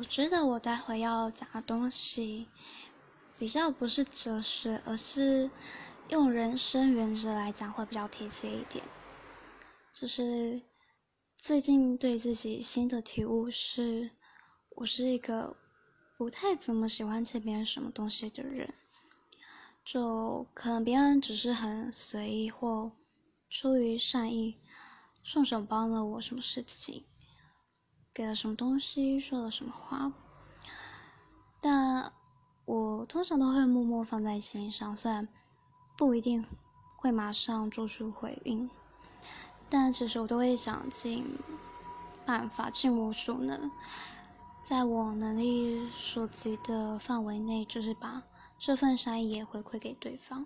我觉得我待会要讲的东西，比较不是哲学，而是用人生原则来讲会比较贴切一点。就是最近对自己新的体悟是，我是一个不太怎么喜欢借别人什么东西的人。就可能别人只是很随意或出于善意，顺手帮了我什么事情。给了什么东西，说了什么话，但我通常都会默默放在心上，虽然不一定会马上做出回应，但其实我都会想尽办法，尽我所能，在我能力所及的范围内，就是把这份善意也回馈给对方。